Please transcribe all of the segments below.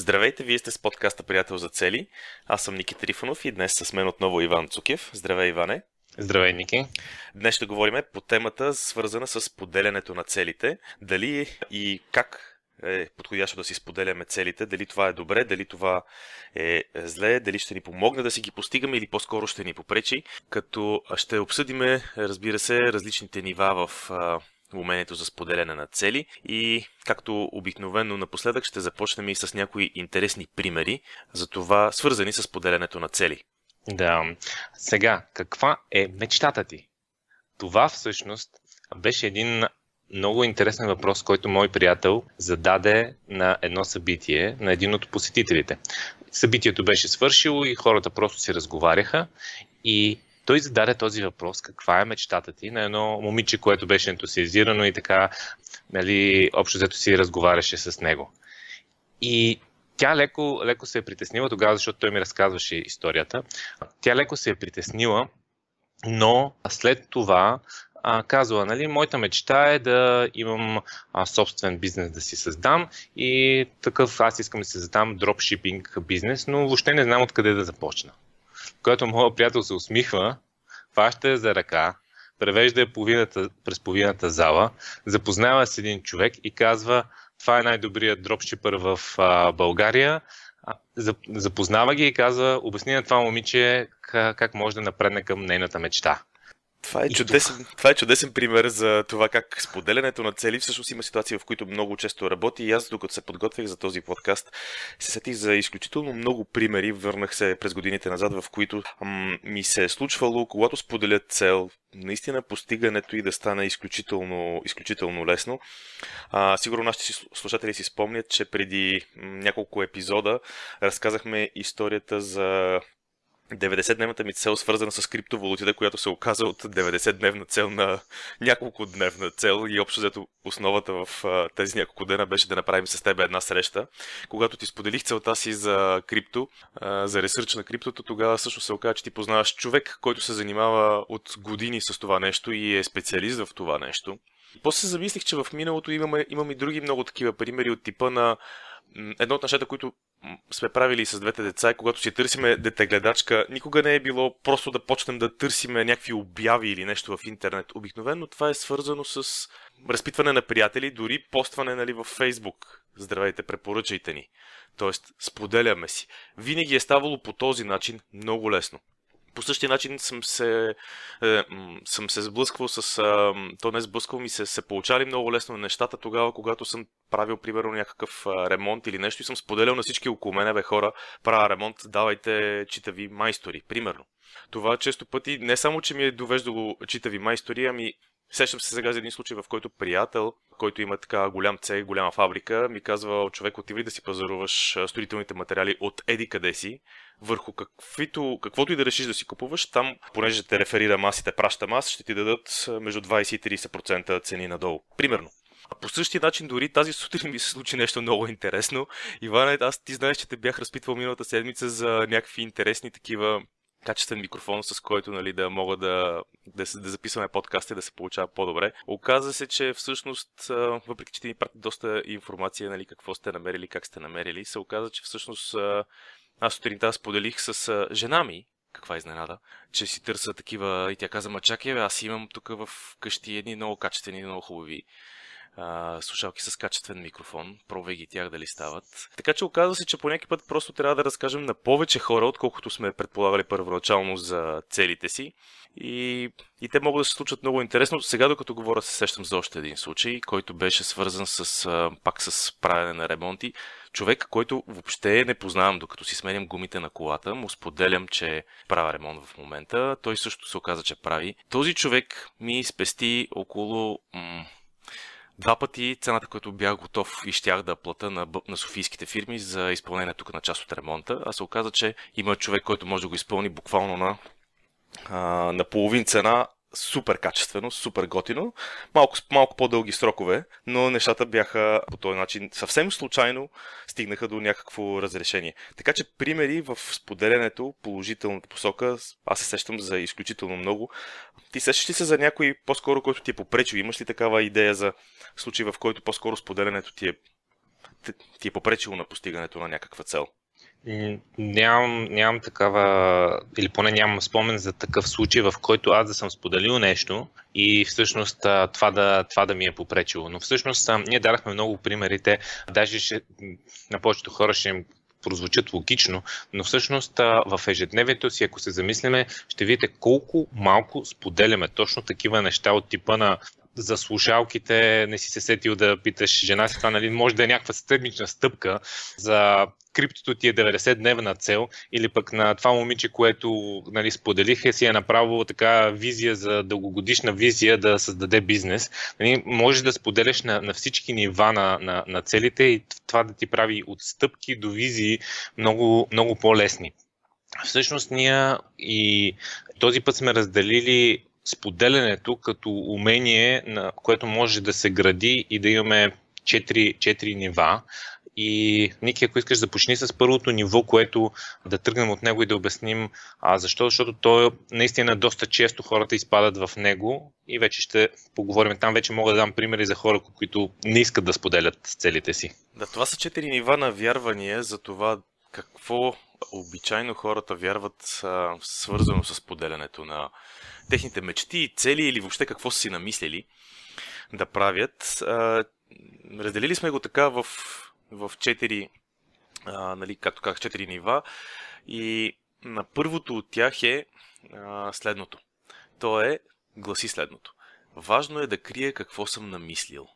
Здравейте, вие сте с подкаста Приятел за цели. Аз съм Ники Трифонов и днес с мен отново Иван Цукев. Здравей, Иване. Здравей, Ники. Днес ще говорим по темата, свързана с поделянето на целите. Дали и как е подходящо да си споделяме целите, дали това е добре, дали това е зле, дали ще ни помогне да си ги постигаме или по-скоро ще ни попречи, като ще обсъдиме, разбира се, различните нива в умението за споделяне на цели и както обикновено напоследък ще започнем и с някои интересни примери за това свързани с споделянето на цели. Да. Сега, каква е мечтата ти? Това всъщност беше един много интересен въпрос, който мой приятел зададе на едно събитие на един от посетителите. Събитието беше свършило и хората просто си разговаряха и той зададе този въпрос, каква е мечтата ти на едно момиче, което беше ентусиазирано и така, нали, общо взето си разговаряше с него. И тя леко, леко се е притеснила тогава, защото той ми разказваше историята. Тя леко се е притеснила, но след това а, казала, нали, моята мечта е да имам а, собствен бизнес да си създам и такъв аз искам да си създам дропшипинг бизнес, но въобще не знам откъде да започна когато моят приятел се усмихва, фаща за ръка, превежда я половината, през половината зала, запознава с един човек и казва, това е най-добрият дропшипър в а, България. Запознава ги и казва, обясни на това момиче как, как може да напредне към нейната мечта. Това е, чудесен, това е чудесен пример за това как споделянето на цели всъщност има ситуации, в които много често работи. И аз, докато се подготвях за този подкаст, се сетих за изключително много примери. Върнах се през годините назад, в които ам, ми се е случвало, когато споделят цел, наистина постигането и да стане изключително, изключително лесно. А, сигурно нашите слушатели си спомнят, че преди няколко епизода разказахме историята за 90-дневната ми цел, свързана с криптовалутите, която се оказа от 90-дневна цел на няколко дневна цел и общо взето основата в тези няколко дена беше да направим с теб една среща. Когато ти споделих целта си за крипто, за ресърч на криптото, тогава също се оказа, че ти познаваш човек, който се занимава от години с това нещо и е специалист в това нещо. После се замислих, че в миналото имаме, имаме и други много такива примери от типа на едно от нещата, които сме правили с двете деца и когато си търсиме детегледачка, никога не е било просто да почнем да търсиме някакви обяви или нещо в интернет. Обикновено това е свързано с разпитване на приятели, дори постване нали, в Фейсбук. Здравейте, препоръчайте ни. Тоест, споделяме си. Винаги е ставало по този начин много лесно по същия начин съм се, е, съм се сблъсквал с... Е, то не сблъсквал ми се, се получали много лесно нещата тогава, когато съм правил, примерно, някакъв ремонт или нещо и съм споделял на всички около мене, бе хора, правя ремонт, давайте читави майстори, примерно. Това често пъти не само, че ми е довеждало читави майстори, ами Сещам се сега за един случай, в който приятел, който има така голям цех, голяма фабрика, ми казва, човек, отиви да си пазаруваш строителните материали от еди къде си, върху каквито, каквото и да решиш да си купуваш, там, понеже те реферира масите, праща мас, ще ти дадат между 20 и 30% цени надолу. Примерно. По същия начин дори тази сутрин ми се случи нещо много интересно. Иване, аз ти знаеш, че те бях разпитвал миналата седмица за някакви интересни такива качествен микрофон, с който нали, да мога да, да, да записваме подкаста и да се получава по-добре. Оказа се, че всъщност, въпреки че ти ни прати доста информация, нали, какво сте намерили, как сте намерили, се оказа, че всъщност аз сутринта споделих с жена ми, каква изненада, че си търся такива и тя каза, ма чакай, аз имам тук в къщи едни много качествени, много хубави слушалки с качествен микрофон. Пробвай ги тях дали стават. Така че оказва се, че по някакъв път просто трябва да разкажем на повече хора, отколкото сме предполагали първоначално за целите си. И, и те могат да се случат много интересно. Сега, докато говоря, се сещам за още един случай, който беше свързан с, а, пак с правене на ремонти. Човек, който въобще не познавам, докато си сменям гумите на колата, му споделям, че правя ремонт в момента. Той също се оказа, че прави. Този човек ми спести около м- два пъти цената, която бях готов и щях да плата на, на софийските фирми за изпълнение тук на част от ремонта, а се оказа, че има човек, който може да го изпълни буквално на, а, на половин цена супер качествено, супер готино, малко, малко по-дълги срокове, но нещата бяха по този начин съвсем случайно стигнаха до някакво разрешение. Така че примери в споделянето, положителната посока, аз се сещам за изключително много. Ти сещаш ли се за някой по-скоро, който ти е попречил? Имаш ли такава идея за случай, в който по-скоро споделянето ти е ти е попречило на постигането на някаква цел? Нямам, нямам такава, или поне нямам спомен за такъв случай, в който аз да съм споделил нещо и всъщност това да, това да ми е попречило. Но всъщност ние дарахме много примерите, даже ще, на повечето хора ще им прозвучат логично, но всъщност в ежедневието си, ако се замислиме, ще видите колко малко споделяме точно такива неща от типа на за слушалките не си се сетил да питаш жена си, това нали, може да е някаква седмична стъпка за криптото ти е 90-дневна цел или пък на това момиче, което нали, споделих, е си е направило така визия за дългогодишна визия да създаде бизнес. Нали, можеш да споделяш на, на всички нива на, на, на целите и това да ти прави от стъпки до визии много, много по-лесни. Всъщност ние и този път сме разделили споделянето като умение, на което може да се гради и да имаме четири, четири нива. И, Ники, ако искаш, започни с първото ниво, което да тръгнем от него и да обясним а, защо, защото то наистина доста често хората изпадат в него и вече ще поговорим. Там вече мога да дам примери за хора, които не искат да споделят целите си. Да, това са четири нива на вярвания за това какво обичайно хората вярват а, свързано с поделянето на техните мечти, цели или въобще какво са си намислили да правят. А, разделили сме го така в, в четири, а, нали, както казах, четири нива и на първото от тях е а, следното. То е, гласи следното. Важно е да крия какво съм намислил.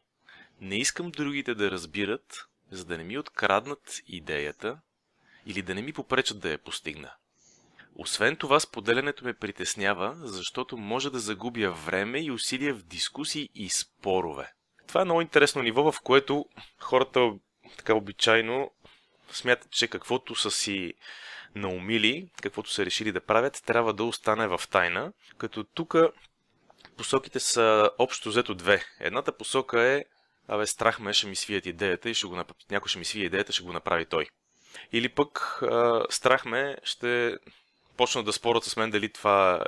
Не искам другите да разбират, за да не ми откраднат идеята или да не ми попречат да я постигна. Освен това, споделянето ме притеснява, защото може да загубя време и усилия в дискусии и спорове. Това е много интересно ниво, в което хората така обичайно смятат, че каквото са си наумили, каквото са решили да правят, трябва да остане в тайна, като тук посоките са общо взето две. Едната посока е, абе, страх ме, ще ми свият идеята и ще го направи, някой ще ми свие идеята, ще го направи той. Или пък а, страх ме, ще почнат да спорят с мен дали това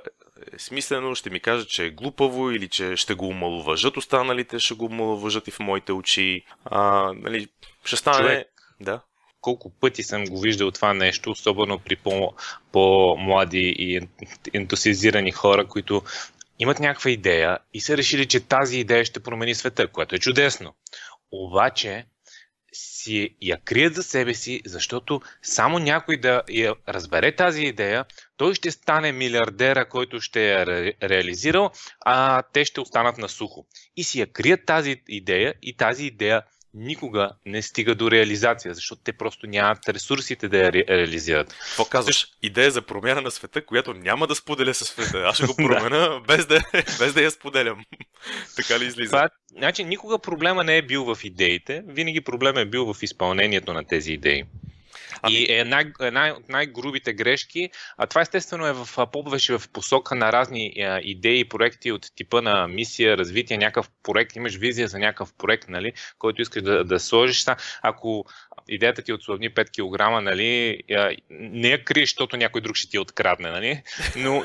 смислено, ще ми кажат, че е глупаво или че ще го омалуважат останалите, ще го омалуважат и в моите очи. А, нали, ще стане... Човек, да. Колко пъти съм го виждал това нещо, особено при по, по-млади и ентусиазирани хора, които имат някаква идея и са решили, че тази идея ще промени света, което е чудесно. Обаче, си я крият за себе си, защото само някой да я разбере тази идея, той ще стане милиардера, който ще я ре, реализирал, а те ще останат на сухо. И си я крият тази идея и тази идея никога не стига до реализация, защото те просто нямат ресурсите да я ре- реализират. Какво казваш? Идея за промяна на света, която няма да споделя със света. Аз ще го променя без, да, без да я споделям. така ли излиза? Това, значи, никога проблема не е бил в идеите, винаги проблема е бил в изпълнението на тези идеи. Ами... И е една, една от най-грубите грешки, а това естествено е в повече в посока на разни а, идеи, проекти от типа на мисия, развитие, някакъв проект, имаш визия за някакъв проект, нали, който искаш да, да сложиш. Ако идеята ти е отслабни 5 кг, нали, не я криеш, защото някой друг ще ти открадне, нали? Но...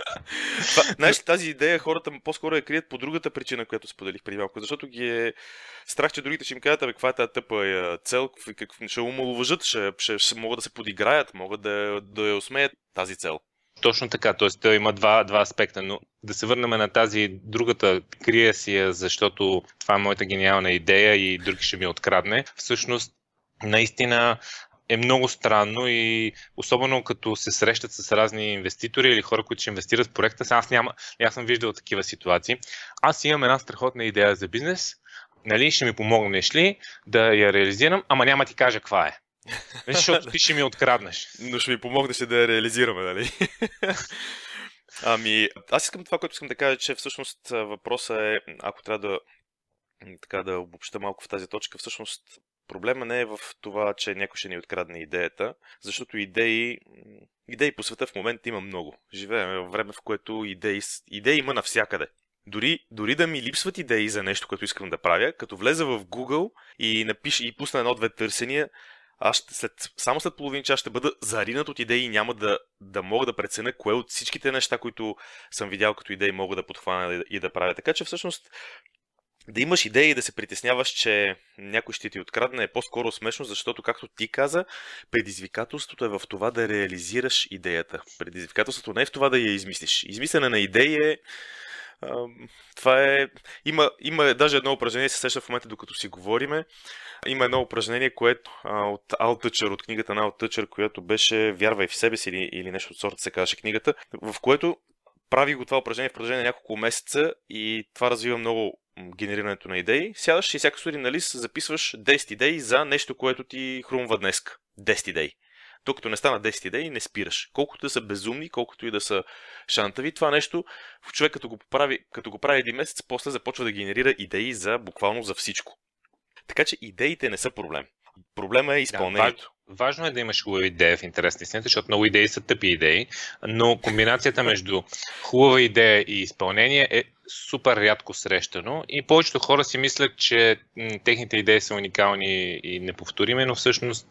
Знаеш, тази идея хората по-скоро я крият по другата причина, която споделих преди малко, защото ги е страх, че другите ще им кажат, абе, каква е тази тъпа цел, как, ще умалуважат, ще, ще, ще, могат да се подиграят, могат да, да я усмеят тази цел. Точно така, т.е. той има два, два аспекта, но да се върнем на тази другата, крия си защото това е моята гениална идея и други ще ми открадне. Всъщност, наистина е много странно и особено като се срещат с разни инвеститори или хора, които ще инвестират в проекта. Аз, няма, аз съм виждал такива ситуации. Аз имам една страхотна идея за бизнес, нали, ще ми помогнеш ли да я реализирам, ама няма ти кажа каква е. Нали, защото ти ще ми откраднеш. Но ще ми помогнеш да я реализираме, нали? ами, аз искам това, което искам да кажа, че всъщност въпросът е, ако трябва да така да обобща малко в тази точка, всъщност проблема не е в това, че някой ще ни открадне идеята, защото идеи, идеи по света в момента има много. Живеем в време, в което идеи, идеи има навсякъде. Дори, дори да ми липсват идеи за нещо, което искам да правя, като влеза в Google и напиша и пусна едно-две търсения, аз ще, след, само след половин час ще бъда заринат от идеи и няма да, да мога да преценя кое от всичките неща, които съм видял като идеи, мога да подхвана и да правя. Така че всъщност да имаш идеи и да се притесняваш, че някой ще ти открадне е по-скоро смешно, защото, както ти каза, предизвикателството е в това да реализираш идеята. Предизвикателството не е в това да я измислиш. Измислене на идеи е това е... Има, има даже едно упражнение, се сеща в момента, докато си говориме. Има едно упражнение, което а, от Ал Тъчър, от книгата на Ал Тъчър, която беше Вярвай в себе си или, или нещо от сорта се казваше книгата, в което прави го това упражнение в продължение на няколко месеца и това развива много генерирането на идеи. Сядаш и всяка сутрин на лист записваш 10 идеи за нещо, което ти хрумва днес. 10 идеи. Докато не стана 10 идеи, не спираш. Колкото да са безумни, колкото и да са шантави, това нещо, в човек като го, прави, като го прави един месец, после започва да генерира идеи за буквално за всичко. Така че идеите не са проблем. Проблема е изпълнението. Важно е да имаш хубава идея в интерес на истината, защото много идеи са тъпи идеи, но комбинацията между хубава идея и изпълнение е супер рядко срещано и повечето хора си мислят, че техните идеи са уникални и неповторими, но всъщност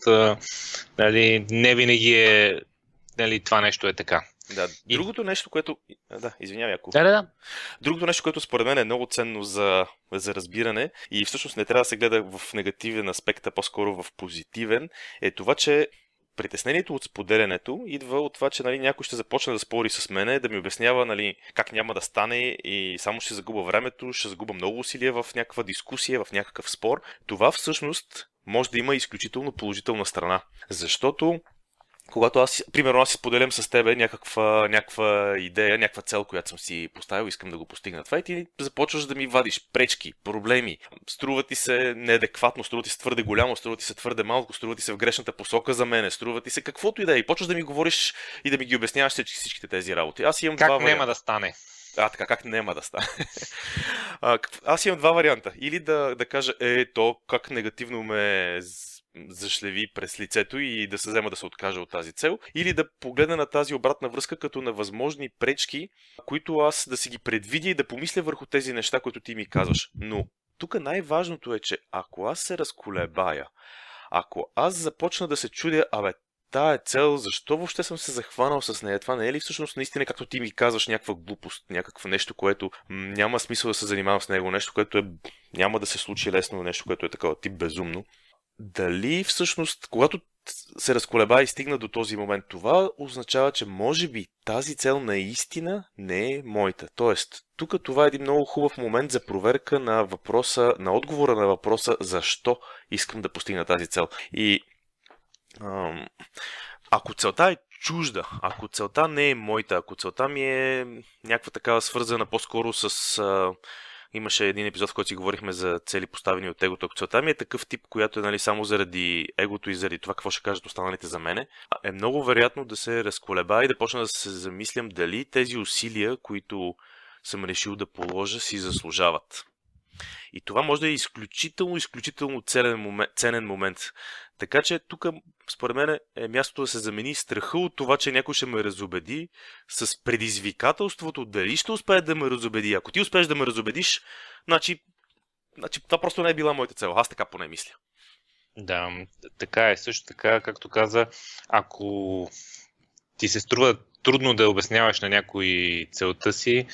нали, не винаги е нали, това нещо е така. Да, другото нещо, което... Да, извинявай, ако... Да, да, да. Другото нещо, което според мен е много ценно за, за разбиране и всъщност не трябва да се гледа в негативен аспект, а по-скоро в позитивен, е това, че притеснението от споделянето идва от това, че нали, някой ще започне да спори с мене, да ми обяснява нали, как няма да стане и само ще загуба времето, ще загуба много усилия в някаква дискусия, в някакъв спор. Това всъщност може да има изключително положителна страна. Защото когато аз, примерно, аз си споделям с тебе някаква, някаква идея, някаква цел, която съм си поставил, искам да го постигна това и ти започваш да ми вадиш пречки, проблеми. Струва ти се неадекватно, струва ти се твърде голямо, струва ти се твърде малко, струва ти се в грешната посока за мене, струва ти се каквото и да е. И почваш да ми говориш и да ми ги обясняваш всичките тези работи. Аз имам как два няма да стане? А, така, как няма да стане? аз имам два варианта. Или да, да кажа, е, то как негативно ме зашлеви през лицето и да се взема да се откажа от тази цел, или да погледна на тази обратна връзка като на възможни пречки, които аз да си ги предвидя и да помисля върху тези неща, които ти ми казваш. Но тук най-важното е, че ако аз се разколебая, ако аз започна да се чудя, абе, тая цел, защо въобще съм се захванал с нея? Това не е ли всъщност наистина, както ти ми казваш, някаква глупост, някакво нещо, което няма смисъл да се занимавам с него, нещо, което е, няма да се случи лесно, нещо, което е такова тип безумно дали всъщност, когато се разколеба и стигна до този момент, това означава, че може би тази цел наистина не е моята. Тоест, тук това е един много хубав момент за проверка на въпроса, на отговора на въпроса защо искам да постигна тази цел. И ам, ако целта е чужда, ако целта не е моята, ако целта ми е някаква такава свързана по-скоро с а, Имаше един епизод, в който си говорихме за цели поставени от егото. Целта ми е такъв тип, която е нали, само заради егото и заради това какво ще кажат останалите за мене, е много вероятно да се разколеба и да почна да се замислям дали тези усилия, които съм решил да положа, си заслужават. И това може да е изключително, изключително ценен момент. Ценен момент. Така че тук, според мен, е мястото да се замени страха от това, че някой ще ме разобеди с предизвикателството дали ще успее да ме разобеди. Ако ти успееш да ме разобедиш, значи, значи това просто не е била моята цел. Аз така поне мисля. Да, така е. Също така, както каза, ако ти се струва трудно да обясняваш на някой целта си,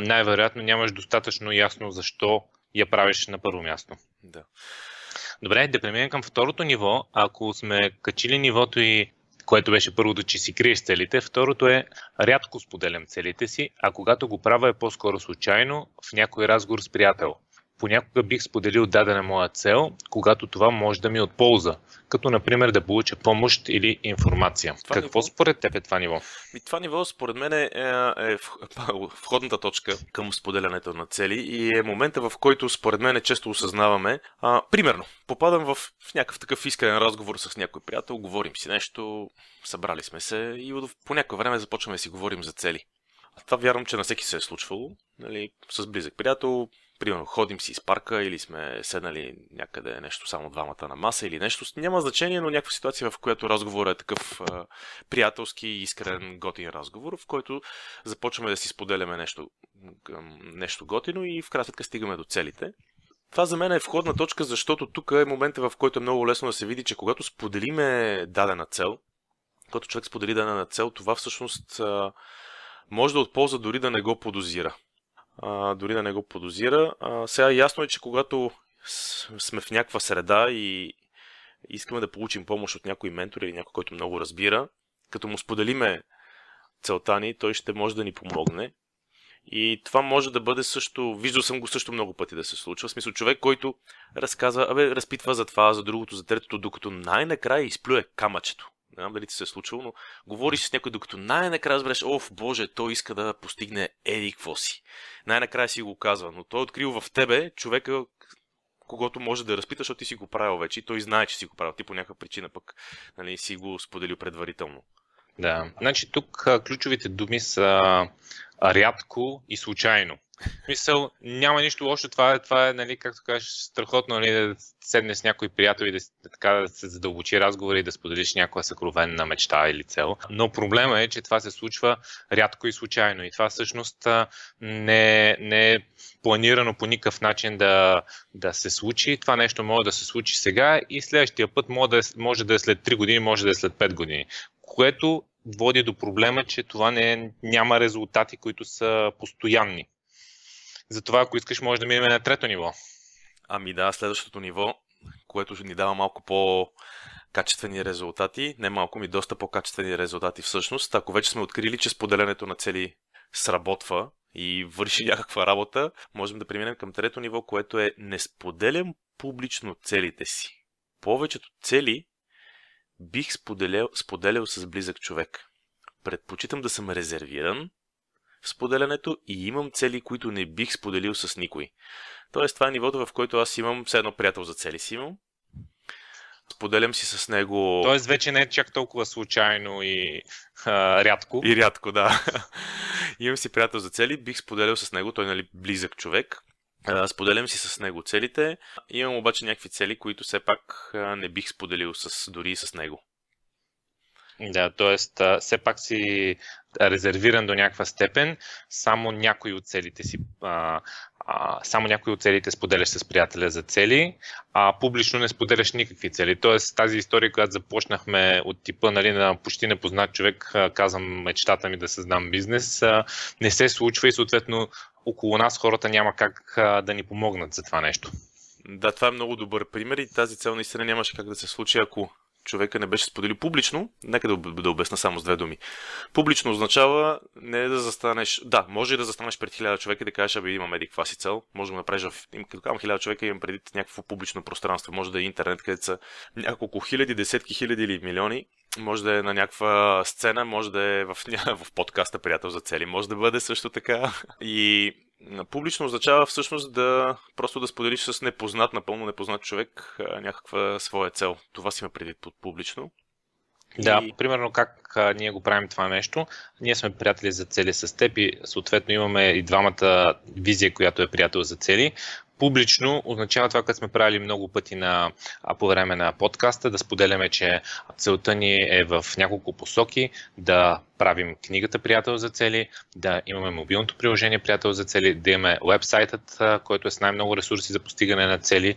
най-вероятно нямаш достатъчно ясно защо я правиш на първо място. Да. Добре, да преминем към второто ниво. Ако сме качили нивото и което беше първото, че си криеш целите. Второто е, рядко споделям целите си, а когато го правя е по-скоро случайно в някой разговор с приятел понякога бих споделил дадена моя цел, когато това може да ми е от полза, като например да получа помощ или информация. Това Какво ниво... според теб е това ниво? И това ниво според мен е, е, е входната точка към споделянето на цели и е момента в който според мен често осъзнаваме. А, примерно, попадам в, в някакъв такъв искрен разговор с някой приятел, говорим си нещо, събрали сме се и по някое време започваме да си говорим за цели. А това вярвам, че на всеки се е случвало. Нали, с близък приятел, примерно ходим си из парка или сме седнали някъде нещо само двамата на маса или нещо, няма значение, но някаква ситуация, в която разговорът е такъв а, приятелски, искрен, готин разговор, в който започваме да си споделяме нещо, нещо готино и в крайна сметка стигаме до целите. Това за мен е входна точка, защото тук е момента, в който е много лесно да се види, че когато споделиме дадена цел, когато човек сподели дадена цел, това всъщност може да отползва дори да не го подозира а, дори да не го подозира. А, сега ясно е, че когато сме в някаква среда и искаме да получим помощ от някой ментор или някой, който много разбира, като му споделиме целта ни, той ще може да ни помогне. И това може да бъде също, виждал съм го също много пъти да се случва. В смисъл човек, който разказва, абе, разпитва за това, за другото, за третото, докато най-накрая изплюе камъчето. Не знам дали ти се е случило, но говориш с някой, докато най-накрая разбереш, оф, боже, той иска да постигне еди какво си. Най-накрая си го казва, но той е открил в тебе човека, когато може да разпиташ, защото ти си го правил вече и той знае, че си го правил. Ти по някаква причина пък нали, си го споделил предварително. Да, значи тук ключовите думи са рядко и случайно. Мисъл, няма нищо лошо, това е, това е нали, както кажеш, страхотно нали, да седне с някой приятел и да, така, да се задълбочи разговор и да споделиш някоя съкровенна мечта или цел. Но проблема е, че това се случва рядко и случайно. И това всъщност не, не е планирано по никакъв начин да, да се случи. Това нещо може да се случи сега и следващия път може да, е, може да е след 3 години, може да е след 5 години. Което води до проблема, че това не, няма резултати, които са постоянни. Затова, ако искаш, може да минем на трето ниво. Ами да, следващото ниво, което ни дава малко по качествени резултати, не малко ми доста по-качествени резултати всъщност. Ако вече сме открили, че споделянето на цели сработва и върши някаква работа, можем да преминем към трето ниво, което е не споделям публично целите си. Повечето цели бих споделял, споделял с близък човек. Предпочитам да съм резервиран в споделянето и имам цели, които не бих споделил с никой. Тоест, това е нивото, в което аз имам все едно приятел за цели си имам. Споделям си с него. Тоест, вече не е чак толкова случайно и а, рядко. И рядко, да. имам си приятел за цели, бих споделял с него, той е нали, близък човек. Споделям си с него целите. Имам обаче някакви цели, които все пак не бих споделил с, дори и с него. Да, т.е. все пак си резервиран до някаква степен, само някои от целите си а, а, само някои от целите споделяш с приятеля за цели, а публично не споделяш никакви цели. Тоест тази история, която започнахме от типа нали, на почти непознат човек, казвам мечтата ми да създам бизнес, не се случва и съответно около нас хората няма как да ни помогнат за това нещо. Да, това е много добър пример и тази цел наистина нямаше как да се случи, ако човека не беше споделил публично, нека да, да обясна само с две думи. Публично означава не да застанеш, да, може да застанеш пред хиляда човека и да кажеш, абе имам еди си цел, може да направиш в, като казвам хиляда човека, имам преди някакво публично пространство, може да е интернет, където са няколко хиляди, десетки хиляди или милиони, може да е на някаква сцена, може да е в, в подкаста Приятел за цели, може да бъде също така. И Публично означава всъщност да просто да споделиш с непознат, напълно непознат човек някаква своя цел. Това си ме преди под публично. Да, и... примерно как а, ние го правим това нещо. Ние сме приятели за цели с теб и съответно имаме и двамата визия, която е приятел за цели публично означава това, което сме правили много пъти на, по време на подкаста, да споделяме, че целта ни е в няколко посоки, да правим книгата Приятел за цели, да имаме мобилното приложение Приятел за цели, да имаме вебсайтът, който е с най-много ресурси за постигане на цели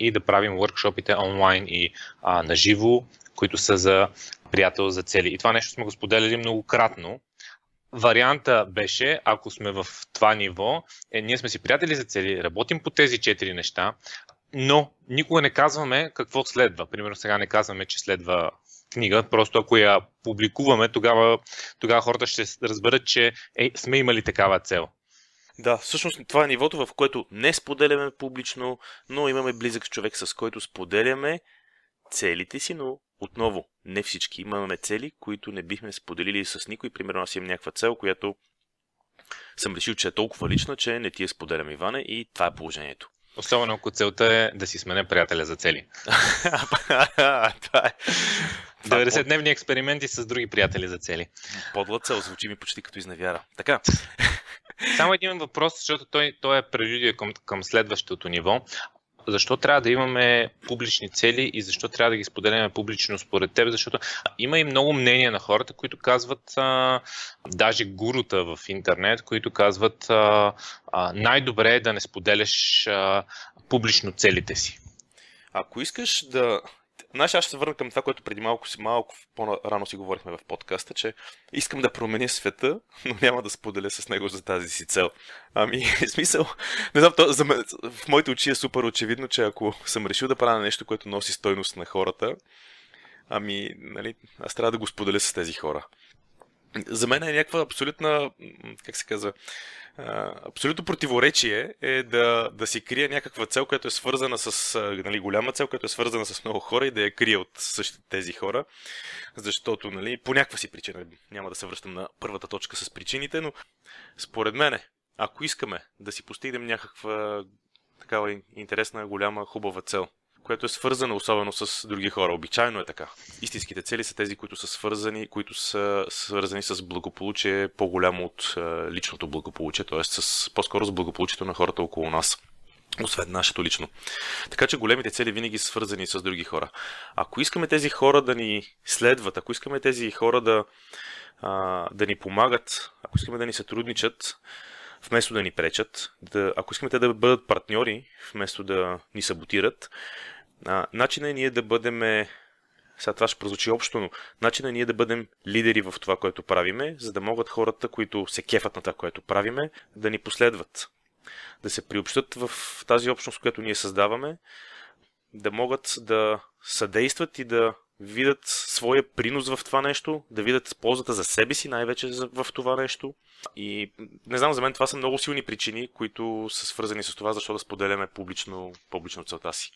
и да правим workshopите онлайн и а, наживо, които са за приятел за цели. И това нещо сме го споделяли многократно варианта беше, ако сме в това ниво, е, ние сме си приятели за цели, работим по тези четири неща, но никога не казваме какво следва. Примерно сега не казваме, че следва книга, просто ако я публикуваме, тогава, тогава хората ще разберат, че е, сме имали такава цел. Да, всъщност това е нивото, в което не споделяме публично, но имаме близък човек, с който споделяме целите си, но отново, не всички. Имаме цели, които не бихме споделили с никой. Примерно аз имам някаква цел, която съм решил, че е толкова лична, че не ти я споделям, Иване, и това е положението. Особено ако целта е да си смене приятеля за цели. това е. 90-дневни експерименти с други приятели за цели. Подла цел звучи ми почти като изневяра. Така. Само един въпрос, защото той, той е прелюдия към, към следващото ниво защо трябва да имаме публични цели и защо трябва да ги споделяме публично според теб, защото има и много мнения на хората, които казват, а, даже гурута в интернет, които казват а, а, най-добре е да не споделяш а, публично целите си. Ако искаш да Знаеш, аз ще се върна към това, което преди малко, малко по-рано си говорихме в подкаста, че искам да променя света, но няма да споделя с него за тази си цел. Ами, смисъл, не знам, то, за мен, в моите очи е супер очевидно, че ако съм решил да правя нещо, което носи стойност на хората, ами, нали, аз трябва да го споделя с тези хора. За мен е някаква абсолютна, как се казва, абсолютно противоречие е да, да си крие някаква цел, която е свързана с нали, голяма цел, която е свързана с много хора и да я крие от същите тези хора. Защото, нали, по някаква си причина, няма да се връщам на първата точка с причините, но според мен, ако искаме да си постигнем някаква такава интересна, голяма, хубава цел, което е свързано особено с други хора. Обичайно е така. Истинските цели са тези, които са свързани, които са свързани с благополучие по-голямо от е, личното благополучие, т.е. с по-скоро с благополучието на хората около нас. Освен нашето лично. Така че големите цели винаги са свързани с други хора. Ако искаме тези хора да ни следват, ако искаме тези хора да, да ни помагат, ако искаме да ни сътрудничат, вместо да ни пречат, да, ако искаме те да бъдат партньори, вместо да ни саботират, начинът е ние да бъдем сега това ще прозвучи общо, но начинът е ние да бъдем лидери в това, което правиме, за да могат хората, които се кефат на това, което правиме, да ни последват. Да се приобщат в тази общност, която ние създаваме, да могат да съдействат и да видят своя принос в това нещо, да видят ползата за себе си най-вече в това нещо. И не знам, за мен това са много силни причини, които са свързани с това, защо да споделяме публично, публично целта си.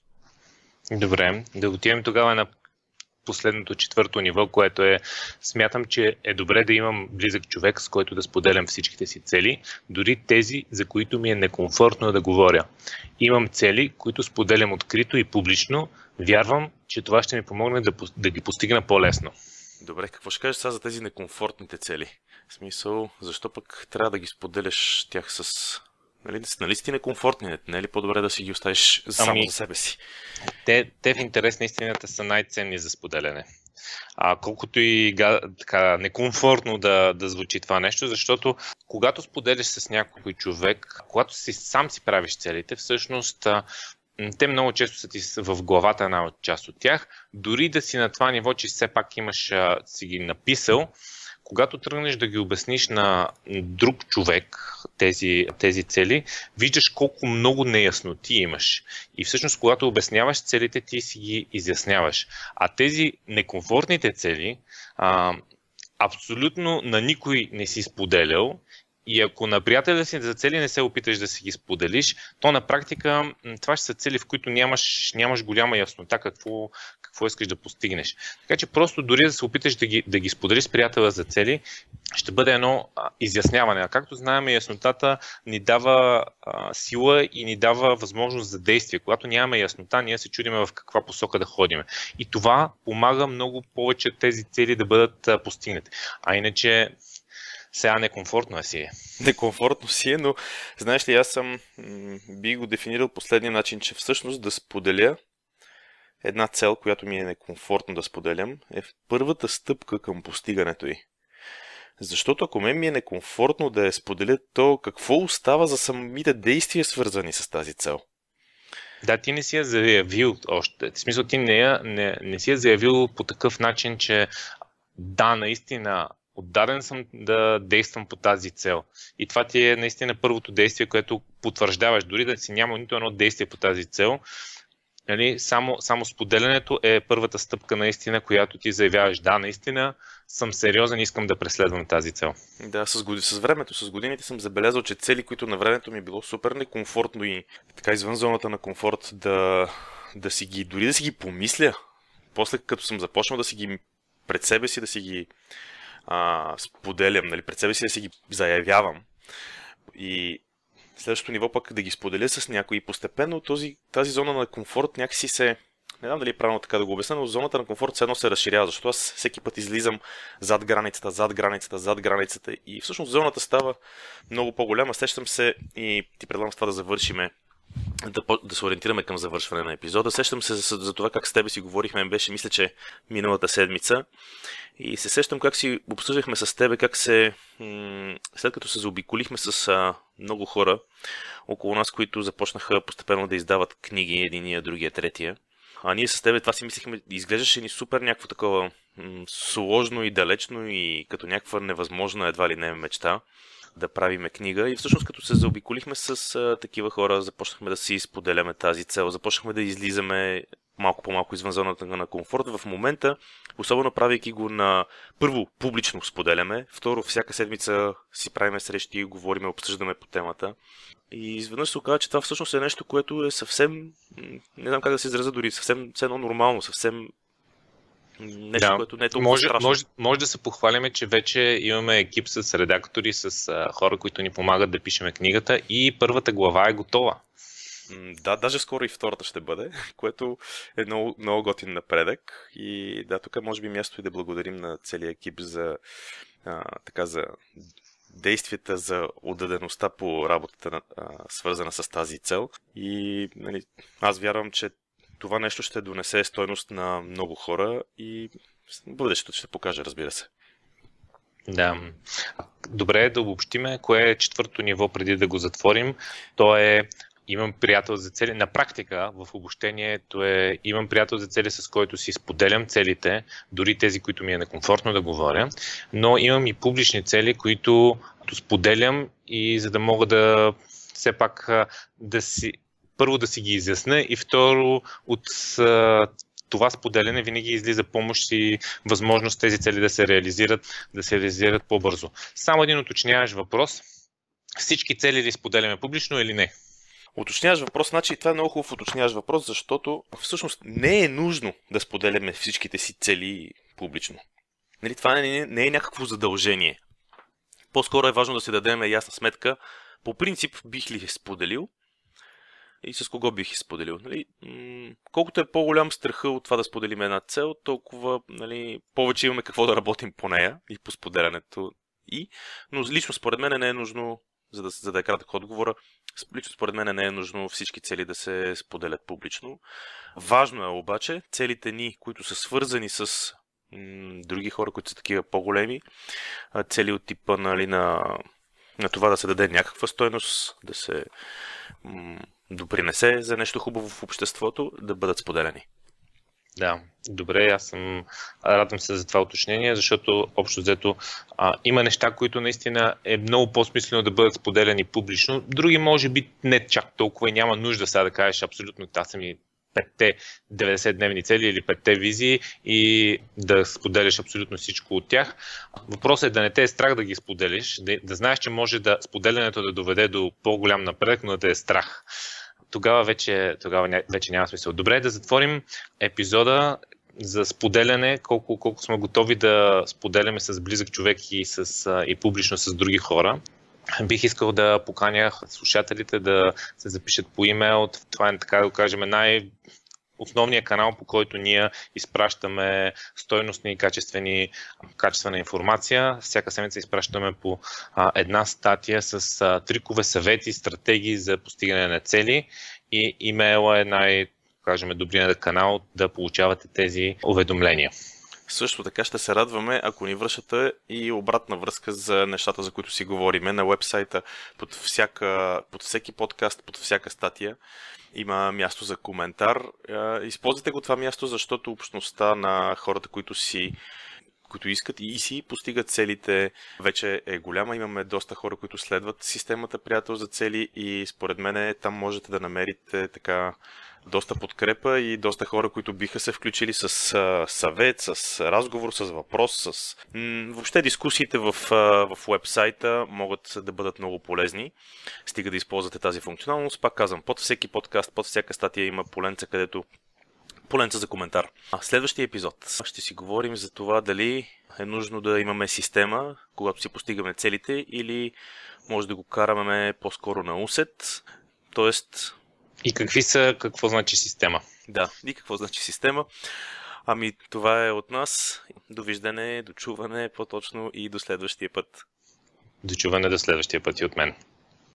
Добре, да отидем тогава на последното четвърто ниво, което е смятам, че е добре да имам близък човек, с който да споделям всичките си цели, дори тези, за които ми е некомфортно да говоря. Имам цели, които споделям открито и публично. Вярвам, че това ще ми помогне да, да ги постигна по-лесно. Добре, какво ще кажеш сега за тези некомфортните цели? В смисъл, защо пък трябва да ги споделяш тях с Нали, нали си ти некомфортни? Не е ли по-добре да си ги оставиш само ами, за себе си? Те, те в интерес на истината са най-ценни за споделяне. А, колкото и така, некомфортно да, да звучи това нещо, защото когато споделяш с някой човек, когато си сам си правиш целите, всъщност те много често са ти в главата една от част от тях. Дори да си на това ниво, че все пак имаш, си ги написал, когато тръгнеш да ги обясниш на друг човек тези, тези цели, виждаш колко много неясноти имаш. И всъщност, когато обясняваш целите, ти си ги изясняваш. А тези некомфортните цели, а, абсолютно на никой не си споделял и ако на приятеля си за цели не се опиташ да си ги споделиш, то на практика това ще са цели, в които нямаш, нямаш голяма яснота какво, какво искаш да постигнеш. Така че просто дори да се опиташ да ги, да ги споделиш с приятеля за цели, ще бъде едно изясняване. А както знаем, яснотата ни дава а, сила и ни дава възможност за действие. Когато нямаме яснота, ние се чудиме в каква посока да ходим. И това помага много повече тези цели да бъдат а, постигнати. А иначе сега некомфортно е си е. Некомфортно си е, но знаеш ли, аз съм би го дефинирал последния начин, че всъщност да споделя една цел, която ми е некомфортно да споделям, е първата стъпка към постигането й. Защото ако мен ми е некомфортно да я споделя, то какво остава за самите действия, свързани с тази цел? Да, ти не си я заявил още. В смисъл, ти не, не, не си я заявил по такъв начин, че да, наистина, отдаден съм да действам по тази цел. И това ти е наистина първото действие, което потвърждаваш. Дори да си няма нито едно действие по тази цел, нали, само, само споделянето е първата стъпка наистина, която ти заявяваш. Да, наистина съм сериозен, искам да преследвам тази цел. Да, с, годи, с времето, с годините съм забелязал, че цели, които на времето ми е било супер некомфортно и така извън зоната на комфорт, да, да си ги, дори да си ги помисля, после като съм започнал да си ги пред себе си, да си ги а, споделям, нали, пред себе си да си ги заявявам. И следващото ниво пък да ги споделя с някой и постепенно този, тази зона на комфорт някакси се не знам дали е правилно така да го обясня, но зоната на комфорт все едно се разширява, защото аз всеки път излизам зад границата, зад границата, зад границата и всъщност зоната става много по-голяма. Сещам се и ти предлагам с това да завършиме да, да се ориентираме към завършване на епизода. Сещам се за, за това как с тебе си говорихме, беше мисля, че миналата седмица. И се сещам как си обсъждахме с тебе, как се, след като се заобиколихме с много хора около нас, които започнаха постепенно да издават книги, единия, другия, третия. А ние с тебе това си мислихме, изглеждаше ни супер някакво такова сложно и далечно и като някаква невъзможна едва ли не мечта да правиме книга. И всъщност като се заобиколихме с а, такива хора, започнахме да си споделяме тази цел, започнахме да излизаме малко по-малко извън зоната на комфорт. В момента, особено правейки го на първо публично споделяме, второ всяка седмица си правиме срещи, говориме, обсъждаме по темата. И изведнъж се оказа, че това всъщност е нещо, което е съвсем, не знам как да се изразя дори, съвсем едно нормално, съвсем нещо, да. което не е толкова може, страшно. Може, може да се похваляме, че вече имаме екип с редактори, с а, хора, които ни помагат да пишеме книгата и първата глава е готова. Да, даже скоро и втората ще бъде, което е много, много готин напредък. И да, тук може би място и да благодарим на целия екип за, а, така, за действията за отдадеността по работата, а, свързана с тази цел. И нали, аз вярвам, че това нещо ще донесе стойност на много хора и бъдещето ще покаже, разбира се. Да. Добре да обобщиме кое е четвърто ниво преди да го затворим. То е имам приятел за цели. На практика в обобщението е имам приятел за цели, с който си споделям целите, дори тези, които ми е некомфортно да говоря, но имам и публични цели, които споделям и за да мога да все пак да си първо да си ги изясня и второ от това споделяне винаги излиза помощ и възможност тези цели да се реализират, да се реализират по-бързо. Само един уточняваш въпрос. Всички цели ли споделяме публично или не? Уточняваш въпрос, значи това е много хубав уточняваш въпрос, защото всъщност не е нужно да споделяме всичките си цели публично. Нали, това не, не е някакво задължение. По-скоро е важно да си дадем ясна сметка. По принцип бих ли споделил и с кого бих изподелил. Нали? Колкото е по-голям страха от това да споделим една цел, толкова нали, повече имаме какво да работим по нея и по споделянето. И, но лично според мен не е нужно, за да, за да е кратък отговора, лично според мен не е нужно всички цели да се споделят публично. Важно е обаче целите ни, които са свързани с други хора, които са такива по-големи, цели от типа нали, на, на това да се даде някаква стойност, да се м- допринесе за нещо хубаво в обществото, да бъдат споделени. Да, добре, аз съм радвам се за това уточнение, защото общо взето а, има неща, които наистина е много по-смислено да бъдат споделени публично. Други може би не чак толкова и няма нужда сега да кажеш абсолютно това са ми петте 90-дневни цели или петте визии и да споделяш абсолютно всичко от тях. Въпросът е да не те е страх да ги споделиш, да, да знаеш, че може да споделянето да доведе до по-голям напредък, но да те е страх тогава вече, тогава вече няма смисъл. Добре е да затворим епизода за споделяне, колко, колко сме готови да споделяме с близък човек и, с, и публично с други хора. Бих искал да поканя слушателите да се запишат по имейл. Това е, така да го кажем, най- основният канал, по който ние изпращаме стойностни и качествени, качествена информация. Всяка седмица изпращаме по а, една статия с а, трикове, съвети, стратегии за постигане на цели и имейла е най- кажем, добрият канал да получавате тези уведомления. Също така ще се радваме, ако ни връщате и обратна връзка за нещата, за които си говориме на вебсайта, под, всяка, под всеки подкаст, под всяка статия има място за коментар. Използвайте го това място, защото общността на хората, които си които искат и си постигат целите, вече е голяма. Имаме доста хора, които следват системата Приятел за цели и според мен там можете да намерите така доста подкрепа и доста хора, които биха се включили с съвет, с разговор, с въпрос, с... въобще дискусиите в, в вебсайта могат да бъдат много полезни. Стига да използвате тази функционалност. Пак казвам, под всеки подкаст, под всяка статия има поленца, където поленца за коментар. А следващия епизод ще си говорим за това дали е нужно да имаме система, когато си постигаме целите, или може да го караме по-скоро на усет. Тоест, и какви са, какво значи система? Да, и какво значи система. Ами, това е от нас. Довиждане, дочуване, по-точно и до следващия път. Дочуване до следващия път и от мен.